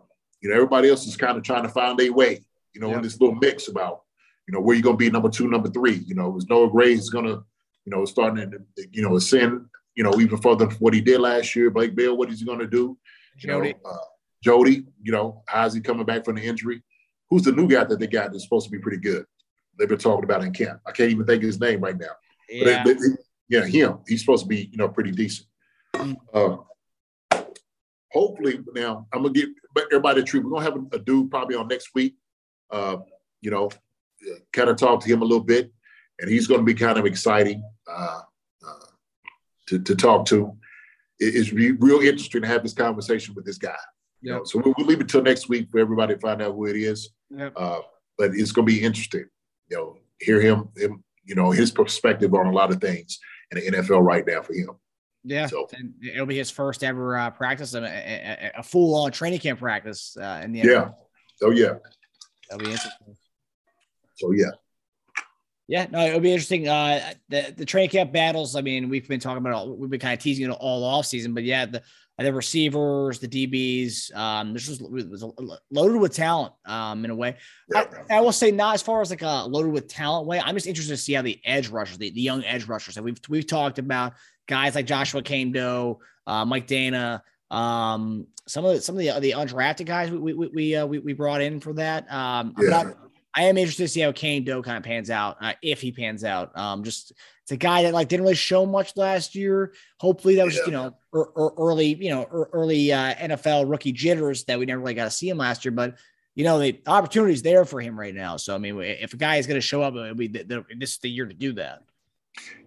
you know, everybody else is kind of trying to find their way. You know, yep. in this little mix about you know where you're going to be number two, number three. You know, is Noah Gray is going to you know starting to you know ascend. You know, even further than what he did last year. Blake Bell, what is he going to do? You Jody. know, uh, Jody. You know, how's he coming back from the injury? Who's the new guy that they got that's supposed to be pretty good? They've been talking about in camp. I can't even think of his name right now. Yeah, they, they, yeah, him. He's supposed to be, you know, pretty decent. Mm. Uh, hopefully, now I'm gonna get everybody a treat. We're gonna have a, a dude probably on next week. Uh, you know, kind of talk to him a little bit, and he's going to be kind of exciting uh, uh, to, to talk to. it's real interesting to have this conversation with this guy. You know, so we'll, we'll, leave it till next week for everybody to find out who it is. Yep. Uh, but it's going to be interesting. You know, hear him, him, you know, his perspective on a lot of things in the NFL right now for him. Yeah, so, it'll be his first ever uh, practice, a, a, a full-on training camp practice uh, in the NFL. Yeah. Oh yeah. That'll be interesting. So yeah. Yeah, no, it'll be interesting. Uh, the the training camp battles. I mean, we've been talking about. All, we've been kind of teasing it all off season, but yeah, the the receivers, the DBs. Um, this was, was loaded with talent um, in a way. I, I, will say not as far as like a loaded with talent way. I'm just interested to see how the edge rushers, the, the young edge rushers that we've we've talked about, guys like Joshua Kaindoh, uh, Mike Danna, um, some of the, some of the the undrafted guys we we we uh, we, we brought in for that. Um, yeah. I am interested to see how Kaindoh kind of pans out, uh, if he pans out. Um, just it's a guy that like didn't really show much last year. Hopefully, that was yeah. you know er, er, early you know er, early uh, NFL rookie jitters that we never really got to see him last year. But you know the opportunity is there for him right now. So I mean, if a guy is going to show up, it'll be the, the, this is the year to do that.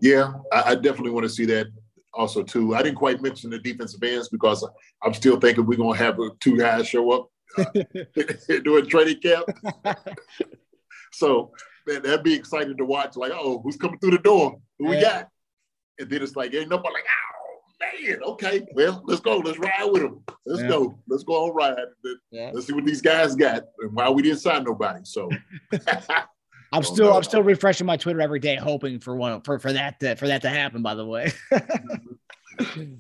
Yeah, I, I definitely want to see that also too. I didn't quite mention the defensive ends because I'm still thinking we're gonna have two guys show up uh, (laughs) doing training camp. (laughs) so man, that'd be exciting to watch. Like, oh, who's coming through the door? Who yeah. we got? And then it's like, ain't nobody like, oh man, okay, well, let's go, let's ride with them. Let's yeah. go, let's go on ride. Yeah. Let's see what these guys got and why we didn't sign nobody. So. (laughs) (laughs) I'm still know. I'm still refreshing my Twitter every day, hoping for one for, for that to, for that to happen. By the way, (laughs)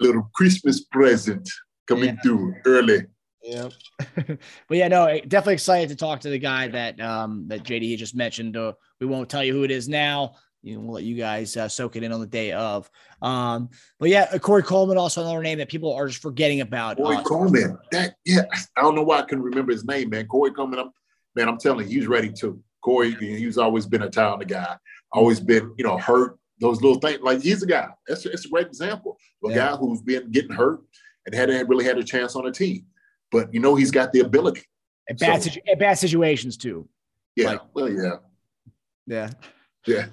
little Christmas present coming yeah. through early. Yeah. (laughs) but yeah, no, definitely excited to talk to the guy that um that JD just mentioned. Uh, we won't tell you who it is now. You know, we'll let you guys uh, soak it in on the day of. Um, but yeah, uh, Corey Coleman, also another name that people are just forgetting about. Corey uh, Coleman, that yeah, I don't know why I couldn't remember his name, man. Corey Coleman, I'm, man, I'm telling you, he's ready too. Corey, he's always been a talented guy. Always been, you know, hurt those little things. Like he's a guy. That's it's a great example. A yeah. guy who's been getting hurt and hadn't really had a chance on a team but you know he's got the ability. At bad, so, situ- bad situations too. Yeah. Like, well, yeah. Yeah. Yeah.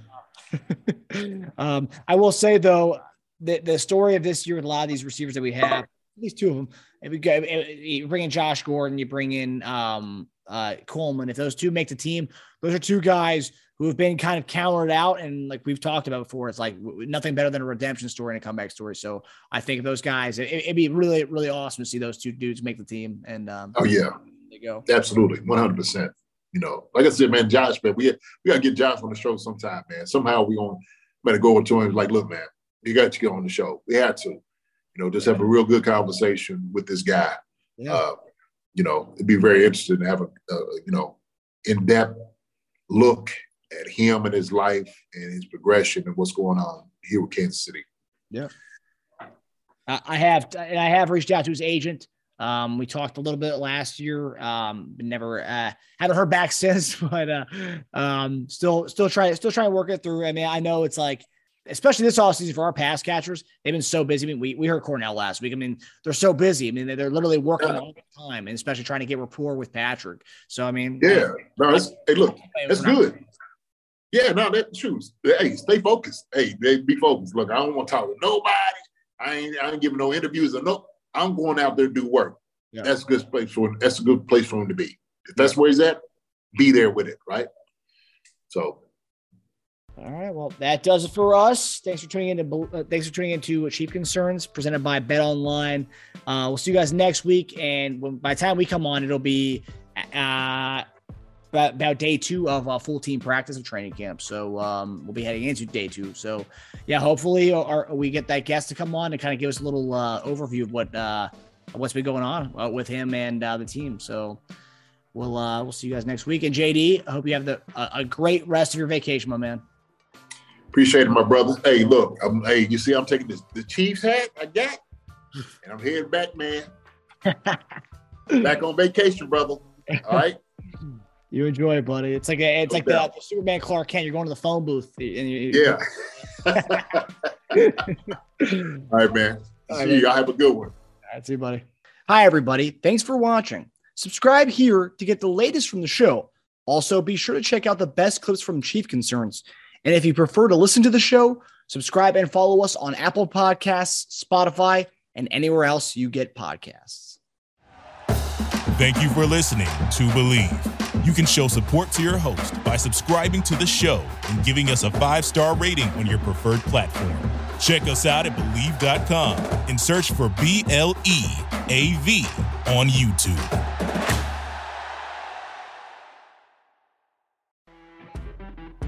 (laughs) um, I will say though, the, the story of this year with a lot of these receivers that we have, at least two of them, if we go, you bring in Josh Gordon, you bring in um, uh, Coleman. If those two make the team, those are two guys who have been kind of counted out. And like we've talked about before, it's like nothing better than a redemption story and a comeback story. So I think those guys, it, would be really, really awesome to see those two dudes make the team. And um, oh yeah, they go absolutely, one hundred percent. You know, like I said, man, Josh, man, we we gotta get Josh on the show sometime, man. Somehow we gonna better go over to him like, look, man, you got to get on the show. We had to, you know, just have a real good conversation with this guy. Yeah. Uh, you know, it'd be very interesting to have a, a you know in depth look at him and his life and his progression and what's going on here with Kansas City. Yeah. I have and I have reached out to his agent. Um, we talked a little bit last year. Um, never uh, haven't heard back (laughs) since, but uh, um, still still trying still trying to work it through. I mean, I know it's like especially this offseason for our pass catchers, they've been so busy. I mean, we, we heard Cornell last week. I mean, they're so busy. I mean, they're, literally working all the time and especially trying to get rapport with Patrick. So, I mean, yeah, no, it's, hey, look, that's good. Yeah, no, that's true. Hey, stay focused. Hey, they be focused. Look, I don't want to talk to nobody. I ain't, I ain't giving no interviews or no. I'm going out there to do work. Yeah. That's a good place for that's a good place for him to be. If that's where he's at, be there with it, right? So. All right. Well, that does it for us. Thanks for tuning in to uh, thanks for tuning into Chief Concerns presented by Bet Online. Uh, we'll see you guys next week, and when, by the time we come on, it'll be uh, about, about day two of a full team practice of training camp. So um, we'll be heading into day two. So yeah, hopefully our, we get that guest to come on and kind of give us a little uh, overview of what uh, what's been going on uh, with him and uh, the team. So we'll uh, we'll see you guys next week. And JD, I hope you have the a great rest of your vacation, my man. Appreciate it, my brother. Hey, look, I'm, hey, you see, I'm taking this, the Chiefs hat I got, and I'm heading back, man. (laughs) back on vacation, brother. All right. You enjoy it, buddy. It's like a, it's no like the, the, Superman Clark Kent. You're going to the phone booth. And you, yeah. (laughs) All right, man. (laughs) All right, see you. I have a good one. All right, see you, buddy. Hi, everybody. Thanks for watching. Subscribe here to get the latest from the show. Also, be sure to check out the best clips from Chief Concerns. And if you prefer to listen to the show, subscribe and follow us on Apple Podcasts, Spotify, and anywhere else you get podcasts. Thank you for listening to Bleav. You can show support to your host by subscribing to the show and giving us a five star rating on your preferred platform. Check us out at Bleav.com and search for B L E A V on YouTube.